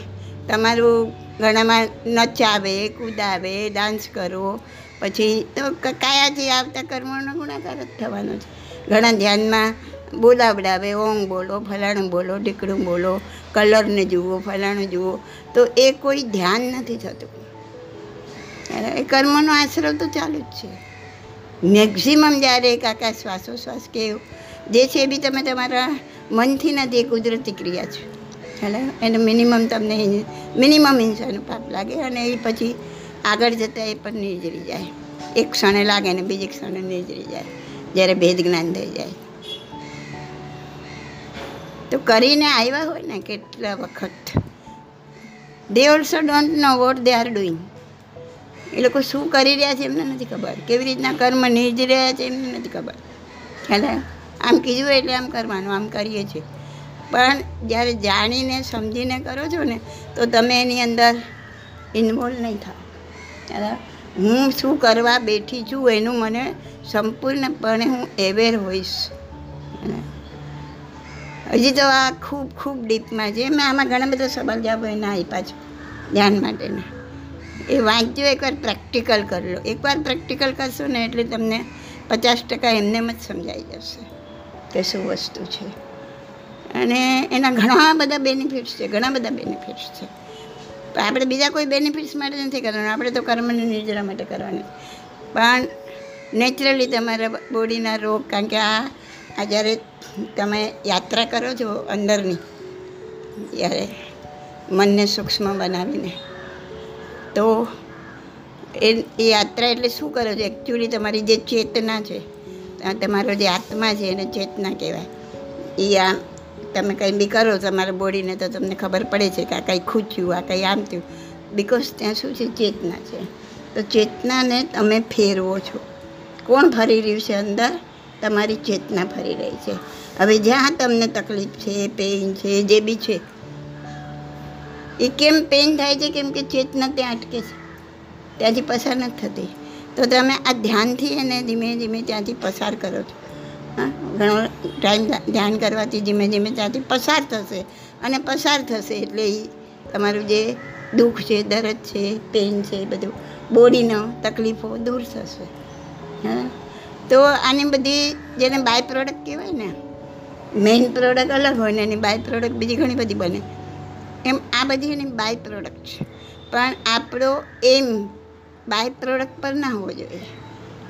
Speaker 1: તમારું ઘણામાં નચાવે, કૂદાવે ડાન્સ કરો. પછી તો કાયાથી આવતા કર્મોનો ગુણાકાર જ થવાનો છે. ઘણા ધ્યાનમાં બોલાવડાવે, ઓમ બોલો, ફલાણું બોલો ઢીકડું બોલો, કલરને જુઓ, ફલાણું જુઓ. તો એ કોઈ ધ્યાન નથી થતું. એ કર્મનો આશરો તો ચાલુ જ છે. મેક્ઝિમમ જ્યારે એક આકાશ શ્વાસોશ્વાસ કે જે છે બી તમે તમારા મનથી નથી, એ કુદરતી ક્રિયા છે. એટલે એને મિનિમમ તમને મિનિમમ હિંસાનું પાપ લાગે અને એ પછી આગળ જતાં એ પણ નિર્જરી જાય. એક ક્ષણે લાગે ને બીજી ક્ષણે નિર્જરી જાય, જ્યારે ભેદ જ્ઞાન થઈ જાય. તો કરીને આવ્યા હોય ને કેટલા વખત. They also don't know what they are doing એ લોકો શું કરી રહ્યા છે એમને નથી ખબર. કેવી રીતના કર્મ નિર્જી રહ્યા છે એમને નથી ખબર. ખ્યાલ આમ કીધું એટલે આમ કરવાનું, આમ કરીએ છીએ. પણ જ્યારે જાણીને, સમજીને કરો છો ને, તો તમે એની અંદર ઇન્વોલ્વ નહીં થાવ. હું શું કરવા બેઠી છું એનું મને સંપૂર્ણપણે હું એવેર હોઈશ. હજી તો આ ખૂબ ખૂબ ડીપમાં છે. મેં આમાં ઘણા બધા સવાલ જવાબ એના આપ્યા છે, ધ્યાન માટેના. એ વાંચ્યો, એકવાર પ્રેક્ટિકલ કરી લો. એકવાર પ્રેક્ટિકલ કરશો ને, એટલે તમને પચાસ ટકા એમને જ સમજાઈ જશે કે શું વસ્તુ છે. અને એના ઘણા બધા બેનિફિટ્સ છે, ઘણા બધા બેનિફિટ્સ છે. આપણે બીજા કોઈ બેનિફિટ્સ માટે નથી કરવાનું, આપણે તો કર્મની નિર્જરા માટે કરવાની. પણ નેચરલી તમારા બોડીના રોગ, કારણ કે આ આ જ્યારે તમે યાત્રા કરો છો અંદરની, ત્યારે મનને સૂક્ષ્મ બનાવીને, તો એ યાત્રા એટલે શું કરો છો? એકચ્યુઅલી તમારી જે ચેતના છે તમારો જે આત્મા છે એને ચેતના કહેવાય. એ આ તમે કંઈ બી કરો તમારા બોડીને તો તમને ખબર પડે છે કે આ કંઈ ખૂચ્યું, આ કંઈ આમ થયું. બિકોઝ ત્યાં શું છે ચેતના છે. તો ચેતનાને તમે ફેરવો છો. કોણ ફરી રહ્યું છે અંદર? તમારી ચેતના ફરી રહી છે. હવે જ્યાં તમને તકલીફ છે પેઇન છે, જે બી છે, એ કેમ પેઇન થાય છે? કેમ કે ચેતના ત્યાં અટકે છે. ત્યાંથી પસાર નથી થતી. તો તમે આ ધ્યાનથી એને ધીમે ધીમે ત્યાંથી પસાર કરો છો. ઘણો ટાઈમ ધ્યાન કરવાથી ધીમે ધીમે ત્યાંથી પસાર થશે અને પસાર થશે એટલે એ તમારું જે દુઃખ છે, દર્દ છે પેન છે બધું બોડીનો તકલીફો દૂર થશે. હા, તો આની બધી જેને બાય પ્રોડક્ટ કહેવાય ને મેઇન પ્રોડક્ટ અલગ હોય ને એની બાય પ્રોડક્ટ બીજી ઘણી બધી બને. એમ આ બધી એની બાય પ્રોડક્ટ છે. પણ આપણો એમ બાય પ્રોડક્ટ પર ના હોવો જોઈએ.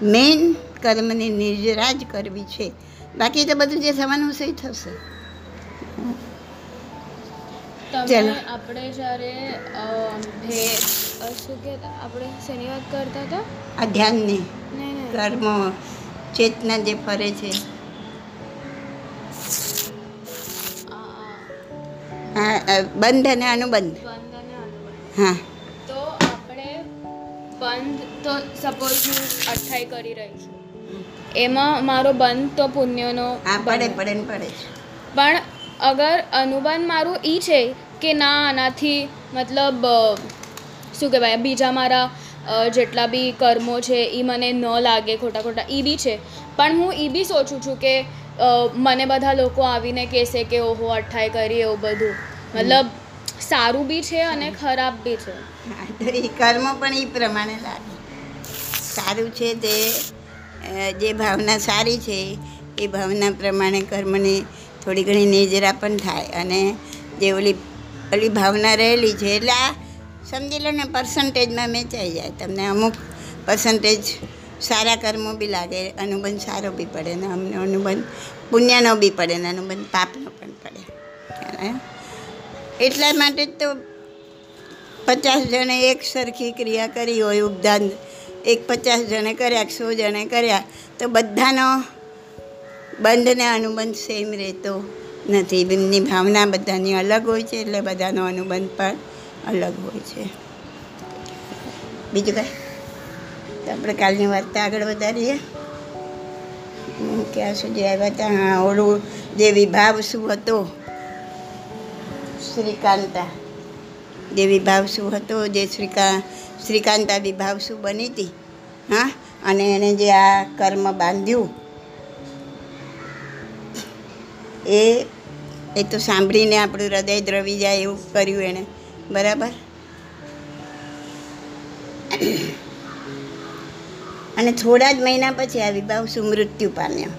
Speaker 1: મેઇન કર્મની નિર્જરા જ કરવી છે. બાકી તો બધું જે થવાનું છે એ થશે. ચાલો.
Speaker 3: આપણે જ્યારે શું કે આપણે શેની વાત કરતા હતા?
Speaker 1: આ ધ્યાનની. કર્મો ચેતના જે ફરે છે. બંધ અને અનુબંધ.
Speaker 3: બંધ અને અનુબંધ.
Speaker 1: હા.
Speaker 3: બંધ તો સપોઝ હું અઠાઈ કરી રહી છું. એમાં મારો બંધ તો પુણ્યનો
Speaker 1: હા પડે. પડે ને પડે.
Speaker 3: પણ અગર અનુબંધ મારું એ છે કે ના આનાથી મતલબ શું કહેવાય બીજા મારા જેટલા બી કર્મો છે એ મને ન લાગે ખોટા ખોટા એ બી છે. પણ હું એ બી સોચું છું કે મને બધા લોકો આવીને કહેશે કે ઓહો અઠાઈ કરી એવું બધું. મતલબ સારું બી છે અને ખરાબ બી છે.
Speaker 1: એ કર્મ પણ એ પ્રમાણે લાગે. સારું છે તે જે ભાવના સારી છે, એ ભાવના પ્રમાણે કર્મની થોડી ઘણી નિજરા પણ થાય અને જે ઓલી ઓલી ભાવના રહેલી છે, એટલે આ સમજી લો ને પર્સન્ટેજમાં વેચાઈ જાય. તમને અમુક પર્સન્ટેજ સારા કર્મો બી લાગે, અનુબંધ સારો બી પડે ને અમને અનુબંધ પુણ્યનો બી પડે ને અનુબંધ પાપનો પણ પડે. ખ્યાલ? એટલા માટે જ તો પચાસ જણે એક સરખી ક્રિયા કરી હોય ઉપદાન. એક પચાસ જણે કર્યા સો જણે કર્યા, તો બધાનો બંધને અનુબંધ સેમ રહેતો નથી. બંધની ભાવના બધાની અલગ હોય છે, એટલે બધાનો અનુબંધ પણ અલગ હોય છે. બીજું કાંઈ? તો આપણે કાલની વાર્તા આગળ વધારીએ. ક્યાં સુધી આવ્યા હતા? હા, ઓલું જે વિભાવ શું હતો? શ્રીકાંતા. જે વિભાવસુ હતો, જે શ્રીકા, શ્રીકાંતા વિભાવસુ બની હતી. હા, અને એણે જે આ કર્મ બાંધ્યું, એ એ તો સાંભળીને આપણું હૃદય દ્રવી જાય એવું કર્યું એણે. બરાબર? અને થોડા જ મહિના પછી આ વિભાવસુ મૃત્યુ પામ્યો.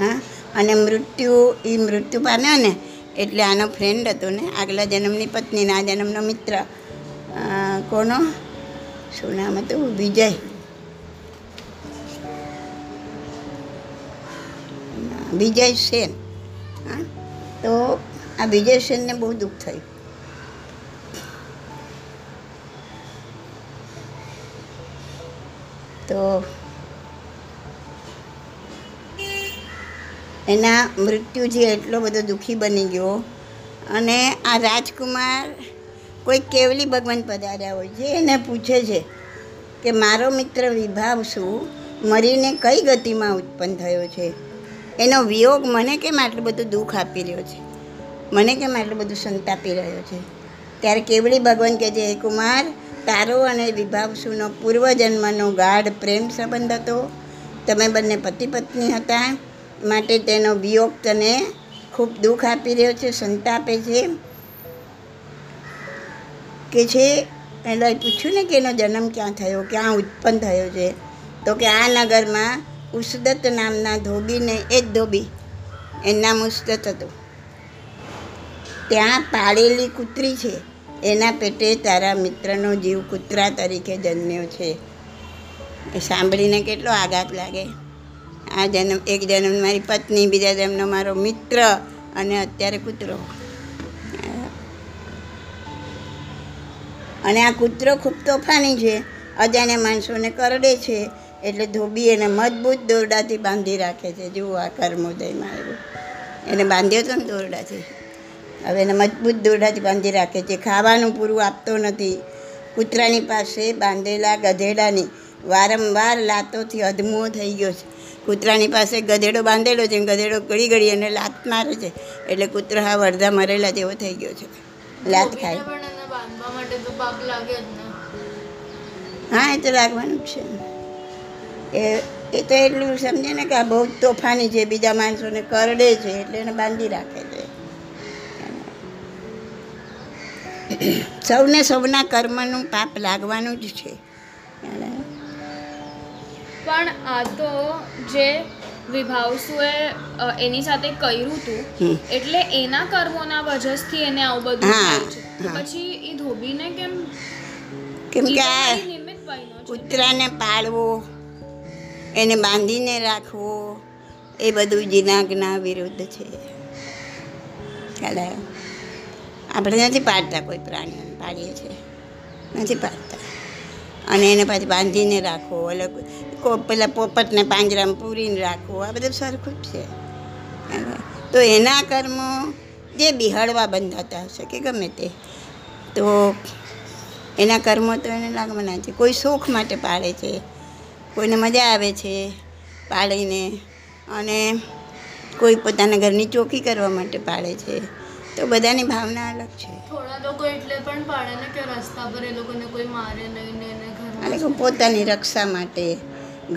Speaker 1: હા, અને મૃત્યુ એ મૃત્યુ પામ્યો ને એટલે આનો ફ્રેન્ડ હતો ને, આગલા જન્મની પત્ની ને, આ જન્મનો મિત્ર. કોનો? શું નામ હતું? વિજય. વિજય સેન. હા? તો આ વિજય સેનને બહુ દુઃખ થયું. તો એના મૃત્યુથી એટલો બધો દુઃખી બની ગયો અને આ રાજકુમાર કોઈ કેવલી ભગવાન પધાર્યા હોય છે એને પૂછે છે કે મારો મિત્ર વિભાવસુ મરીને કઈ ગતિમાં ઉત્પન્ન થયો છે? એનો વિયોગ મને કેમ આટલું બધું દુઃખ આપી રહ્યો છે? મને કેમ આટલું બધું સંતાપી રહ્યો છે? ત્યારે કેવળી ભગવાન કહે છે કુમાર, તારો અને વિભાવસુનો પૂર્વજન્મનો ગાઢ પ્રેમ સંબંધ હતો. તમે બંને પતિ પત્ની હતા. માટે તેનો વિયોગ તને ખૂબ દુઃખ આપી રહ્યો છે, સંતાપે છે. કે છે એટલે પૂછ્યું ને કે એનો જન્મ ક્યાં થયો, ક્યાં ઉત્પન્ન થયો છે? તો કે આ નગરમાં ઉસદત નામના ધોબીને એ જ ધોબી, એના મુસ્તત હતું. ત્યાં પાળેલી કૂતરી છે, એના પેટે તારા મિત્રનો જીવ કૂતરા તરીકે જન્મ્યો છે. એ સાંભળીને કેટલો આઘાત લાગે. આ જન્મ, એક જન્મ મારી પત્ની, બીજા જન્મનો મારો મિત્ર અને અત્યારે કૂતરો. અને આ કૂતરો ખૂબ તોફાની છે. અજાણ્યા માણસોને કરડે છે. એટલે ધોબી એને મજબૂત દોરડાથી બાંધી રાખે છે. જુઓ આ કર્મોદયમાં એવું એને બાંધ્યો હતો ને દોરડાથી. હવે એને મજબૂત દોરડાથી બાંધી રાખે છે. ખાવાનું પૂરું આપતો નથી. કૂતરાની પાસે બાંધેલા ગધેડાની વારંવાર લાતોથી અધમો થઈ ગયો છે. કૂતરાની પાસે ગધેડો બાંધેલો છે ગધેડો ગળી ગળી અને લાત મારે છે. એટલે કૂતરા હા અડધા મરેલા જેવો થઈ ગયો છે. લાત ખાય. હા એ તો લાગવાનું જ છે. એ એ તો એટલું સમજે ને કે આ બહુ તોફાની છે બીજા માણસોને કરડે છે એટલે એને બાંધી રાખે છે. સૌને સૌના કર્મનું પાપ લાગવાનું જ છે.
Speaker 3: પણ આ તો જે વિભાવસુએ એની સાથે કર્યું હતું એટલે એના કર્મોના વજસથી એને આવું બધું થયું છે. પછી એ ધોબીને કેમ
Speaker 1: કેમ કે આ કૂતરાને પાળવો એને બાંધીને રાખવો એ બધું જીનાગના વિરુદ્ધ છે. ખ્યાલ આવ્યો? આપણે નથી પાડતા કોઈ પ્રાણીઓને પાડીએ છીએ. નથી પાડતા. અને એને પાછી બાંધીને રાખવો એટલે કો પેલા પોપટને પાંજરામાં પૂરીને રાખવું આ બધું સરખું જ છે. તો એના કર્મો જે બિહાડવા બંધાતા હશે કે ગમે તે તો એના કર્મો તો એને લાગવાના છે. કોઈ શોખ માટે પાળે છે કોઈને મજા આવે છે પાળીને અને કોઈ પોતાના ઘરની ચોકી કરવા માટે પાળે છે તો બધાની ભાવના અલગ છે.
Speaker 2: થોડા લોકો એટલે પણ પાડે ને કે રસ્તા પર એ લોકોને કોઈ મારે નહીં ને
Speaker 1: પોતાની રક્ષા માટે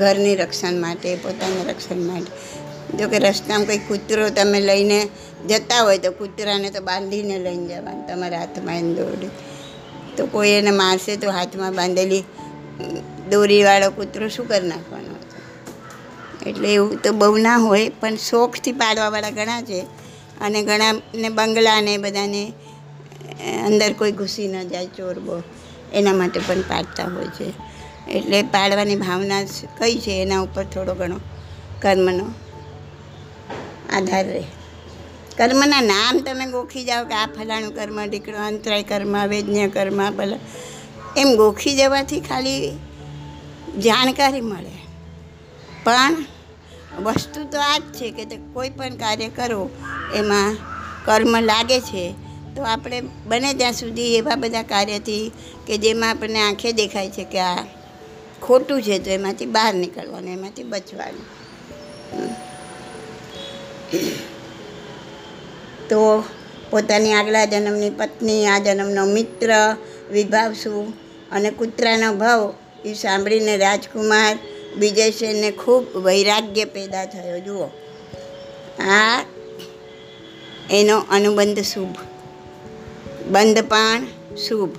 Speaker 1: ઘરની રક્ષણ માટે, પોતાના રક્ષણ માટે. જો કે રસ્તામાં કોઈ કૂતરો તમે લઈને જતા હોય તો કૂતરાને તો બાંધીને લઈને જવાનું, તમારા હાથમાં એને દોરી તો કોઈ એને મારશે તો હાથમાં બાંધેલી દોરીવાળો કૂતરો શું કરી નાખવાનો એટલે એવું તો બહુ ના હોય, પણ શોખથી પાડવાવાળા ઘણા છે. અને ઘણાને બંગલાને બધાને અંદર કોઈ ઘૂસી ન જાય, ચોર બો એના માટે પણ પાડતા હોય છે. એટલે પાડવાની ભાવના કઈ છે એના ઉપર થોડો ઘણો કર્મનો આધાર રહે. કર્મના નામ તમે ગોખી જાઓ કે આ ફલાણું કર્મ દીકરો અંતરાય કર્મ, વેજ્ઞ કર્મ ભલે એમ ગોખી જવાથી ખાલી જાણકારી મળે. પણ વસ્તુ તો આ જ છે કે કોઈ પણ કાર્ય કરો, એમાં કર્મ લાગે છે, તો આપણે બને ત્યાં સુધી એવા બધા કાર્યથી કે જેમાં આપણને આંખે દેખાય છે કે આ ખોટું છે તો એમાંથી બહાર નીકળવાનું, એમાંથી બચવાનું. તો પોતાની આગલા જન્મની પત્ની, આ જન્મનો મિત્ર વિભાવશું અને કૂતરાનો ભાવ, એ સાંભળીને રાજકુમાર વિજયસેનને ખૂબ વૈરાગ્ય પેદા થયો. જુઓ. આ એનો અનુબંધ શુભ. બંધપાણ શુભ.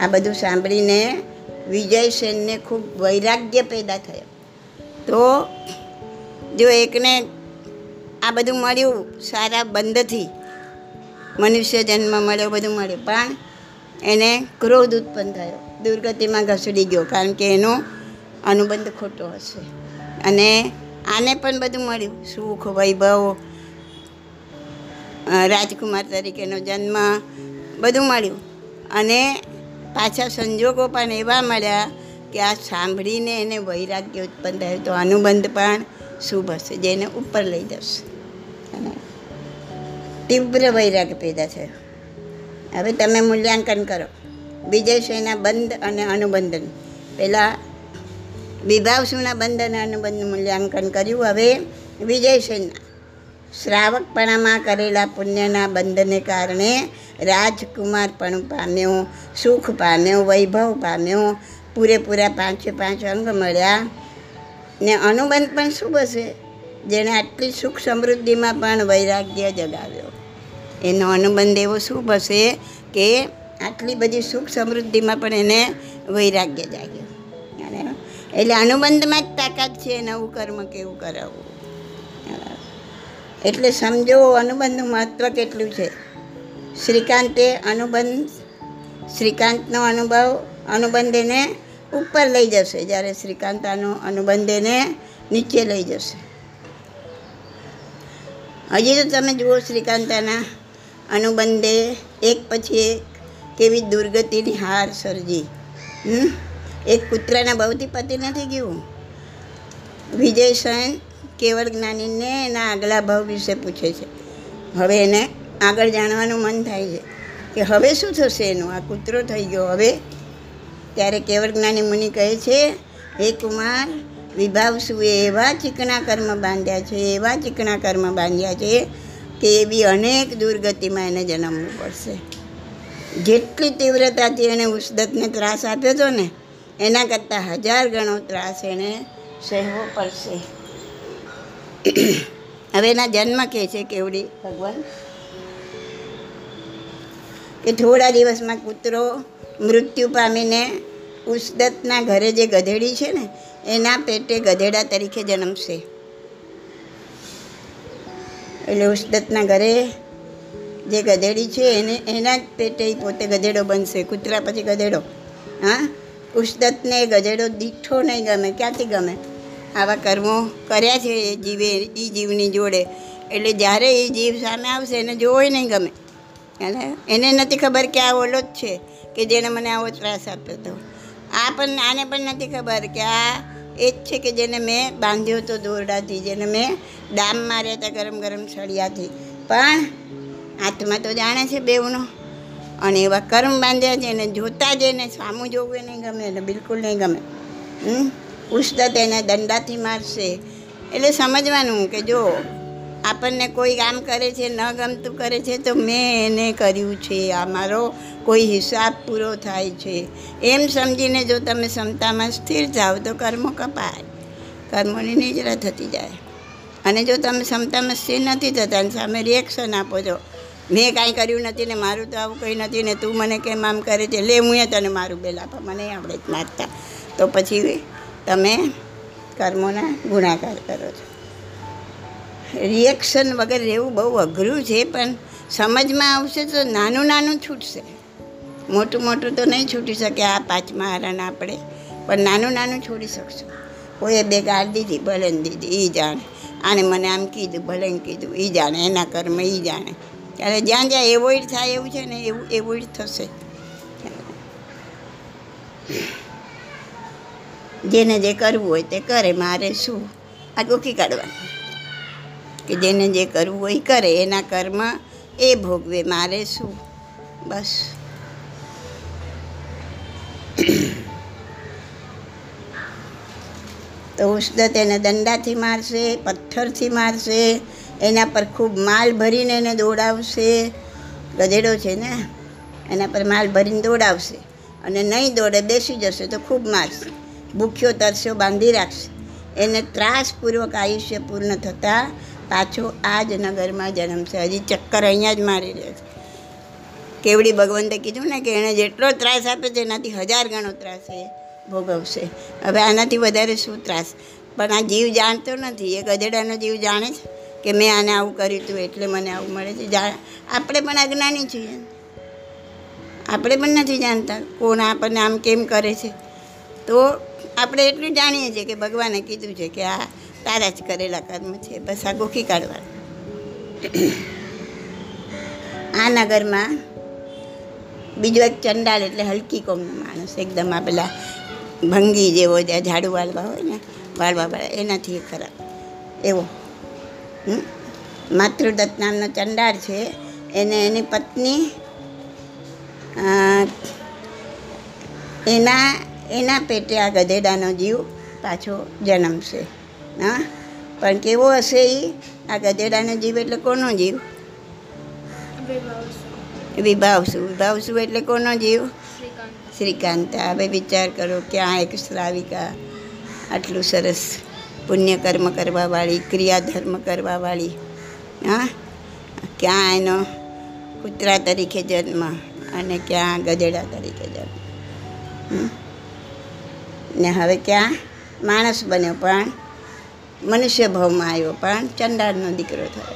Speaker 1: આ બધું સાંભળીને વિજયસેનને ખૂબ વૈરાગ્ય પેદા થયો. તો જો એકને આ બધું મળ્યું, સારા બંધથી મનુષ્ય જન્મ મળ્યો, બધું મળ્યું. પણ એને ક્રોધ ઉત્પન્ન થયો. દુર્ગતિમાં ઘસડી ગયો, કારણ કે એનો અનુબંધ ખોટો હશે. અને આને પણ બધું મળ્યું. સુખ, વૈભવ રાજકુમાર તરીકેનો જન્મ, બધું મળ્યું. અને પાછા સંજોગો પણ એવા મળ્યા કે આ સાંભળીને એને વૈરાગ્ય ઉત્પન્ન થયું. તો અનુબંધ પણ શુભ હશે, જેને ઉપર લઈ જશે. અને તીવ્ર વૈરાગ્ય પેદા થયો. હવે તમે મૂલ્યાંકન કરો. વિજયશ્રીના બંધ અને અનુબંધન. પહેલાં વિભાવસુના બંધ અને અનુબંધનું મૂલ્યાંકન કર્યું. હવે વિજયસેનના શ્રાવકપણામાં કરેલા પુણ્યના બંધને કારણે રાજકુમારપણું પામ્યો, સુખ પામ્યો, વૈભવ પામ્યો, પૂરેપૂરા પાંચે પાંચ અંગ મળ્યા. ને અનુબંધ પણ શું હશે જેણે આટલી સુખ સમૃદ્ધિમાં પણ વૈરાગ્ય જગાવ્યો. એનો અનુબંધ એવો શું હશે કે આટલી બધી સુખ સમૃદ્ધિમાં પણ એને વૈરાગ્ય જાગ્યો. એટલે અનુબંધમાં જ તાકાત છે નવું કર્મ કેવું કરાવવું. એટલે સમજો અનુબંધનું મહત્ત્વ કેટલું છે? શ્રીકાંતે અનુબંધ, શ્રીકાંતનો અનુભવ અનુબંધ એને ઉપર લઈ જશે. જ્યારે શ્રીકાંતાનો અનુબંધ એને નીચે લઈ જશે. હજી તો તમે જુઓ શ્રીકાંતાના અનુબંધે એક પછી એક કેવી દુર્ગતિની હાર સર્જી? એક કૂતરાના બહુથી પતિ નથી ગયું? વિજય સૈન કેવળ જ્ઞાનીને એના આગલા ભાવ વિશે પૂછે છે. હવે એને આગળ જાણવાનું મન થાય છે કે હવે શું થશે એનું? આ કૂતરો થઈ ગયો. હવે ત્યારે કેવળ જ્ઞાની મુનિ કહે છે, હે કુમાર, વિભાવસુએ એવા ચીકણા કર્મ બાંધ્યા છે, એવા ચીકણા કર્મ બાંધ્યા છે કે એવી અનેક દુર્ગતિમાં એને જન્મવું પડશે. જેટલી તીવ્રતાથી એને ઉસદતને ત્રાસ આપ્યો હતો ને, એના કરતાં હજાર ગણો ત્રાસ એણે સહેવો પડશે. હવે એના જન્મ કહે છે કેવડી? ભગવાન? કે થોડા દિવસમાં કૂતરો મૃત્યુ પામીને ઉસ્દતના ઘરે જે ગધેડી છે ને, એના પેટે ગધેડા તરીકે જન્મશે. એટલે ઉસ્દતના ઘરે જે ગધેડી છે, એને, એના જ પેટે પોતે ગધેડો બનશે, કૂતરા પછી ગધેડો. હા? ઉસ્દતને ગધેડો દીઠો નહીં ગમે, ક્યાંથી ગમે? આવા કર્મો કર્યા છે એ જીવે એ જીવની જોડે. એટલે જ્યારે એ જીવ સામે આવશે, એને જોવો નહીં ગમે. એને નથી ખબર કે આ ઓલો જ છે, કે જેને મને આવો ત્રાસ આપ્યો હતો. આ પણ, આને પણ નથી ખબર કે આ એ જ છે કે જેને મેં બાંધ્યો હતો દોરડાથી, જેને મેં ડામ માર્યા હતા ગરમ ગરમ સળિયાથી. પણ આત્મા તો જાણે છે બેવનો અને એવા કર્મ બાંધ્યા છે એને જોતા જ એને સામું જોવું એ નહીં ગમે એને બિલકુલ નહીં ગમે. હમ? ઉસ્તત એને દંડાથી મારશે. એટલે સમજવાનું કે જો આપણને કોઈ કામ કરે છે, ન ગમતું કરે છે, તો મેં એને કર્યું છે. આ મારો કોઈ હિસાબ પૂરો થાય છે. એમ સમજીને જો તમે ક્ષમતામાં સ્થિર જાઓ, તો કર્મો કપાય. કર્મોની નિજરા થતી જાય. અને જો તમે ક્ષમતામાં સ્થિર નથી થતા અને સામે રિએક્શન આપો છો, મેં કાંઈ કર્યું નથી ને મારું તો આવું કંઈ નથી ને તું મને કેમ આમ કરે છે, લે, હું એ તને મારું બેલ આપા, મને આપણે જ મારતા. તો પછી તમે કર્મોના ગુણાકાર કરો છો. રિએક્શન વગર રહેવું બહુ અઘરું છે, પણ સમજમાં આવશે તો નાનું નાનું છૂટશે. મોટું મોટું તો નહીં છૂટી શકે આ પાંચમા હરણ આપણે, પણ નાનું નાનું છોડી શકશું. કોઈએ બે ગાળ દીધી ભલે દીધી એ જાણે. આને મને આમ કીધું ભલે કીધું એ જાણે, એના કર્મ એ જાણે. ત્યારે જ્યાં જ્યાં એવોઇડ થાય એવું છે ને, એવું એવોઇડ થશે. જેને જે કરવું હોય તે કરે, મારે શું? આ ગોખી કાઢવાનું. કે જેને જે કરવું હોય કરે, એના કર્મ એ ભોગવે, મારે શું? બસ. તો ઉષ્દ તેને દંડાથી મારશે, પથ્થરથી મારશે, એના પર ખૂબ માલ ભરીને એને દોડાવશે. ગધેડો છે ને? એના પર માલ ભરીને દોડાવશે. અને નહીં દોડે, બેસી જશે તો ખૂબ મારશે. ભૂખ્યો તરસ્યો, બાંધી રાખશે. એને ત્રાસપૂર્વક આયુષ્ય પૂર્ણ થતાં પાછો આ જ નગરમાં જન્મશે હજી ચક્કર અહીંયા જ મારી રહ્યો છે. કેવડી ભગવંતે કીધું ને કે એણે જેટલો ત્રાસ આપે છે, એનાથી હજાર ગણો ત્રાસ એ ભોગવશે. હવે આનાથી વધારે શું ત્રાસ? પણ આ જીવ જાણતો નથી. એ ગધેડાનો જીવ જાણે છે કે મેં આને આવું કર્યું હતું એટલે મને આવું મળે છે. આપણે પણ અજ્ઞાની છીએ. આપણે પણ નથી જાણતા કોણ આપણને આમ કેમ કરે છે. તો આપણે એટલું જાણીએ છીએ કે ભગવાને કીધું છે કે આ તારા જ કરેલા કર્મ છે, બસ આ ગોખી કાઢવા આ નગરમાં બીજો એક ચંડાલ એટલે હલકી કોમનો માણસ, એકદમ આ પેલા ભંગી જેવો જે ઝાડુ વાળવા હોય ને, વાળવા વાળા, એનાથી ખરાબ એવો? માતૃદત્ત નામનો ચંડાળ છે, એને એની પત્ની એના એના પેટે આ ગધેડાનો જીવ પાછો જન્મશે. હા? પણ કેવો હશે એ આ ગધેડાનો જીવ એટલે કોનો જીવ? વિભાવસુ. વિભાવસુ એટલે કોનો જીવ? શ્રીકાંત. હવે વિચાર કરો ક્યાં એક શ્રાવિકા આટલું સરસ પુણ્ય કર્મ કરવાવાળી, ક્રિયાધર્મ કરવાવાળી, હા? ક્યાં એનો કૂતરા તરીકે જન્મ અને ક્યાં ગધેડા તરીકે જન્મ? ને હવે ક્યાં? માણસ બન્યો પણ મનુષ્ય ભાવમાં આવ્યો, પણ ચંડાળનો દીકરો થયો.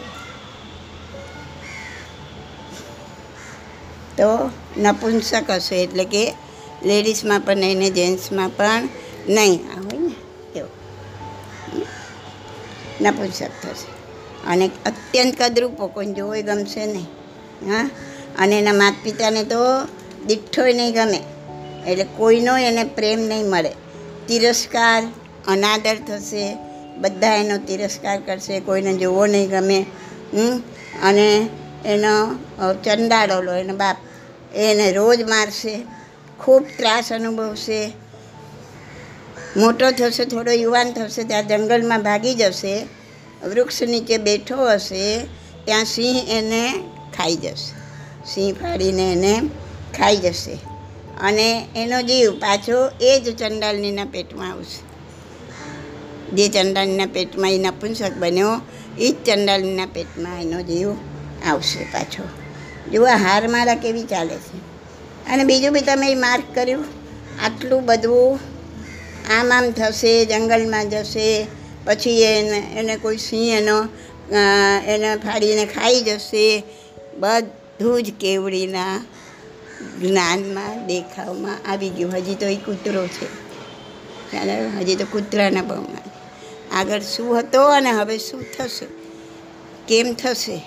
Speaker 1: તો નપુંસક હશે એટલે કે લેડીઝમાં પણ નહીં ને જેન્ટ્સમાં પણ નહીં. આ હોય ને? એવું. નપુંસક થશે. અને અત્યંત કદરૂપો કોઈ જોવે ગમશે નહીં. હા? અને એના માતા પિતાને તો દીઠ્ઠોય નહીં ગમે. એટલે કોઈનો એને પ્રેમ નહીં મળે. તિરસ્કાર, અનાદર થશે બધા એનો તિરસ્કાર કરશે, કોઈને જોવો નહીં ગમે? અને એનો ચંડાળોલો એનો બાપ, એને રોજ મારશે, ખૂબ ત્રાસ અનુભવશે. મોટો થશે, થોડો યુવાન થશે, ત્યાં જંગલમાં ભાગી જશે, વૃક્ષ નીચે બેઠો હશે, ત્યાં સિંહ એને ખાઈ જશે. સિંહ ફાડીને એને ખાઈ જશે. અને એનો જીવ પાછો એ જ ચંડાલનીના પેટમાં આવશે. જે ચંડાલનીના પેટમાં એ નપુંસક બન્યો, એ જ ચંડાલનીના પેટમાં એનો જીવ આવશે પાછો. જુઓ, આ હારમાળા કેવી ચાલે છે. અને બીજું બી તમે માર્ક કર્યું, આટલું બધું આમ આમ થશે, જંગલમાં જશે, પછી એને એને કોઈ સિંહ એનો એને ફાડીને ખાઈ જશે, બધું જ કેવડીના જ્ઞાનમાં, દેખાવમાં આવી ગયું. હજી તો એ કૂતરો છે. ખ્યાલ હજી તો કૂતરાના ભાવમાં આગળ શું હતો અને હવે શું થશે? કેમ થશે?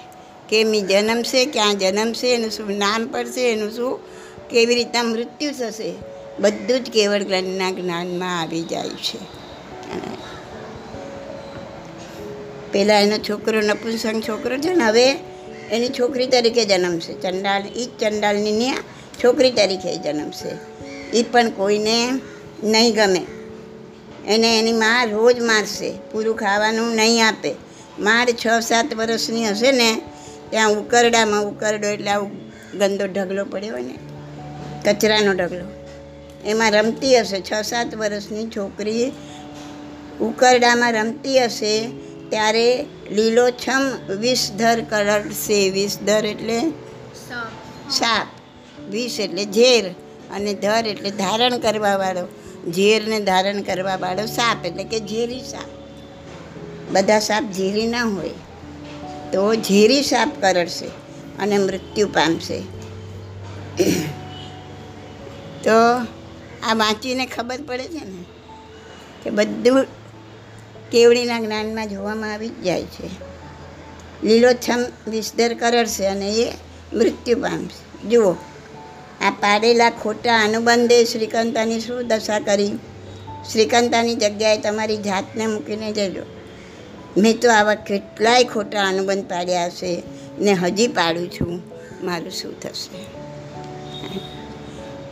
Speaker 1: કેમ એ જન્મશે? ક્યાં જન્મશે? એનું શું નામ પડશે? એનું શું? કેવી રીતના મૃત્યુ થશે? બધું જ કેવળ જ્ઞાનના જ્ઞાનમાં આવી જાય છે. પહેલાં એનો છોકરો નપુંસંગ છોકરો છે ને, હવે એની છોકરી તરીકે જન્મશે. ચંડાલ એ જ ચંડાલની છોકરી તરીકે જન્મશે. એ પણ કોઈને નહીં ગમે. એને એની માં રોજ મારશે પૂરું ખાવાનું નહીં આપે. માર છ સાત વર્ષની હશે ને ત્યાં ઉકરડામાં ઉકરડો એટલે આવું ગંદો ઢગલો પડ્યો હોય ને કચરાનો ઢગલો. એમાં રમતી હશે છ સાત વર્ષની છોકરી ઉકરડામાં રમતી હશે ત્યારે લીલોછમ વિષધર કરડશે વિષધર એટલે સાપ વિષ એટલે ઝેર અને ધર એટલે ધારણ કરવાવાળો. ઝેરને ધારણ કરવાવાળો સાપ એટલે કે ઝેરી સાપ. બધા સાપ ઝેરી ના હોય તો ઝેરી સાપ કરડશે અને મૃત્યુ પામશે. તો આ વાંચીને ખબર પડે છે ને કે બધું કેવડીના જ્ઞાનમાં જોવામાં આવી જ જાય છે. લીલોછમ વિસ્તર કરડશે અને એ મૃત્યુ પામશે. જુઓ. આ પાડેલા ખોટા અનુબંધે શ્રીકાંતાની શું દશા કરી? શ્રીકાંતાની જગ્યાએ તમારી જાતને મૂકીને જજો. મેં તો આવા કેટલાય ખોટા અનુબંધ પાડ્યા હશે ને હજી પાડું છું. મારું શું થશે?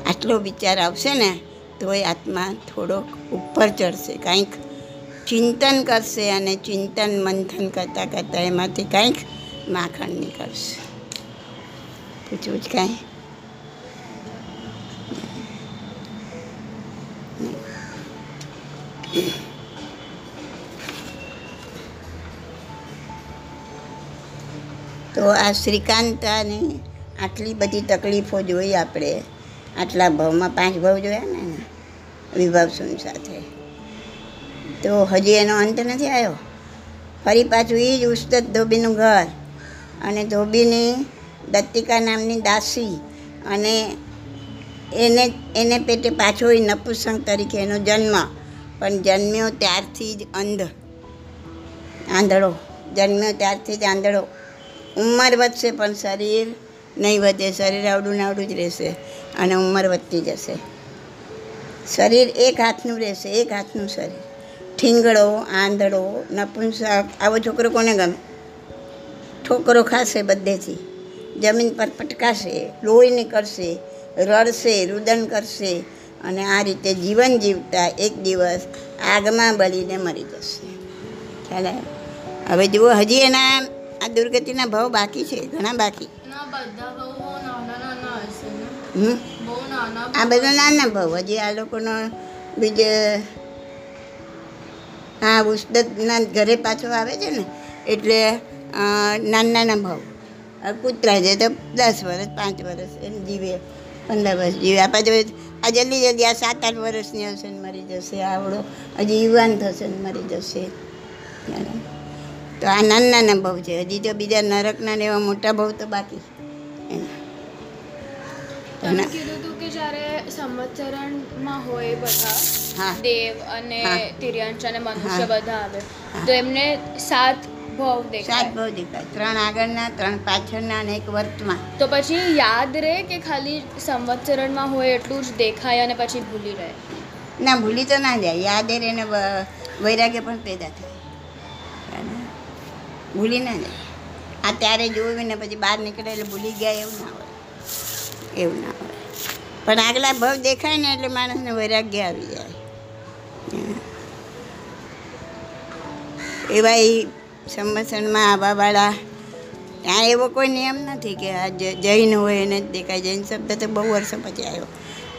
Speaker 1: આટલો વિચાર આવશે ને તો એ આત્મા થોડોક ઉપર ચડશે, કાંઈક ચિંતન કરશે અને ચિંતન મંથન કરતાં કરતાં એમાંથી કાંઈક માખણ નીકળશે. પૂછવું જ કાંઈ? તો આ શ્રીકાંતાની આટલી બધી તકલીફો જોઈ આપણે. આટલા ભાવમાં પાંચ ભાવ જોયા ને વિભાવસુન સાથે. તો હજી એનો અંત નથી આવ્યો. ફરી પાછું એ જ ઉસ્તત ધોબીનું ઘર અને ધોબીની દત્તિકા નામની દાસી અને એને એને પેટે પાછો નપુસંગ તરીકે એનો જન્મ પણ જન્મ્યો ત્યારથી જ અંધ. આંધળો. જન્મ્યો ત્યારથી જ આંધળો. ઉંમર વધશે પણ શરીર નહીં વધે. શરીર આવડું નાવડું જ રહેશે અને ઉંમર વધતી જશે. શરીર એક હાથનું રહેશે, એક હાથનું શરીર. ઠીંગડો આંધળો, નપુંસક, આવો છોકરો કોને ગમે? ઠોકરો ખાશે બધેથી. જમીન પર પટકાશે લોહી નીકળશે રડશે, રુદન કરશે અને આ રીતે જીવન જીવતા એક દિવસ આગમાં બળીને મરી જશે. ખ્યાલ હવે જુઓ હજી એના આ દુર્ગતિના ભાવ બાકી છે ઘણા બાકી. આ બધા નાના ભાવ હજી આ લોકોનો બીજે હા ઉસ્દતના ઘરે પાછો આવે છે ને એટલે નાના નાના ભાવ. કૂતરા છે તો દસ વર્ષ પાંચ વર્ષ એમ જીવે પંદર વર્ષ જીવે. પાછો આ જલ્દી જલ્દી આ સાત આઠ વર્ષની હશે ને મરી જશે આવડો. હજી યુવાન થશે ને મરી જશે. તો આ નાના નાના બહુ છે. હજી તો બીજા નરકના ને એવા મોટા બહુ તો બાકી. એના
Speaker 3: તમે કીધું હતું કે જ્યારે સંવત્સરણમાં હોય બધા દેવ અને. તિર્યંશ અને મનુષ્ય બધા આવે તો એમને સાત ભાવ
Speaker 1: સાત ભવ દેખાય. ત્રણ આગળના ત્રણ પાછળના અને એક વર્તમાન.
Speaker 3: તો પછી યાદ રહે કે ખાલી સંવત્સરણમાં હોય એટલું જ દેખાય અને પછી ભૂલી રહે?
Speaker 1: ના ભૂલી તો ના જાય. યાદ એ ને વૈરાગ્ય પણ પેદા થાય. ભૂલી ના જાય. આ ત્યારે જોયું ને પછી બહાર નીકળે એટલે ભૂલી ગયા એવું ના હોય. એવું ના હોય. પણ આગલા ભાવ દેખાય ને એટલે માણસને વૈરાગ્ય આવી જાય. એવા એ સંવત્સરમાં આવવાવાળા ત્યાં એવો કોઈ નિયમ નથી કે આ જૈન હોય એને જ દેખાય. જૈન શબ્દ તો બહુ વર્ષો પછી આવ્યો.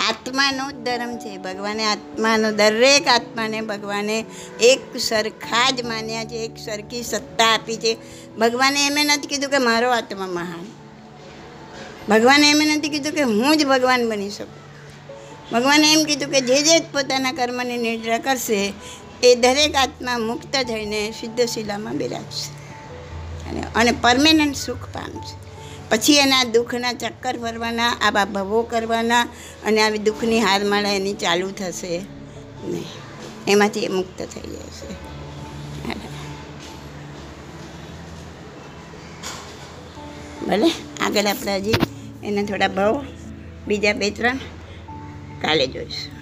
Speaker 1: આત્માનો જ ધર્મ છે. ભગવાને આત્માનો, દરેક આત્માને ભગવાને એક સરખા જ માન્યા છે. એક સરખી સત્તા આપી છે. ભગવાને એમ નથી કીધું કે મારો આત્મા મહાન. ભગવાને એમ નથી કીધું કે હું જ ભગવાન બની શકું. ભગવાને એમ કીધું કે જે જે પોતાના કર્મની નિર્ણય કરશે એ દરેક આત્મા મુક્ત થઈને સિદ્ધશિલામાં બિરાજશે. અને અને પરમેનન્ટ સુખ પામશે. પછી એના દુઃખના ચક્કર ફરવાના આવા ભવો કરવાના, અને આવી દુઃખની હારમાળા એની ચાલુ થશે ને એમાંથી એ મુક્ત થઈ જશે ભલે, આગળ આપણે હજી એના થોડા ભાવ, બીજા બે ત્રણ કાલે જોઈશું.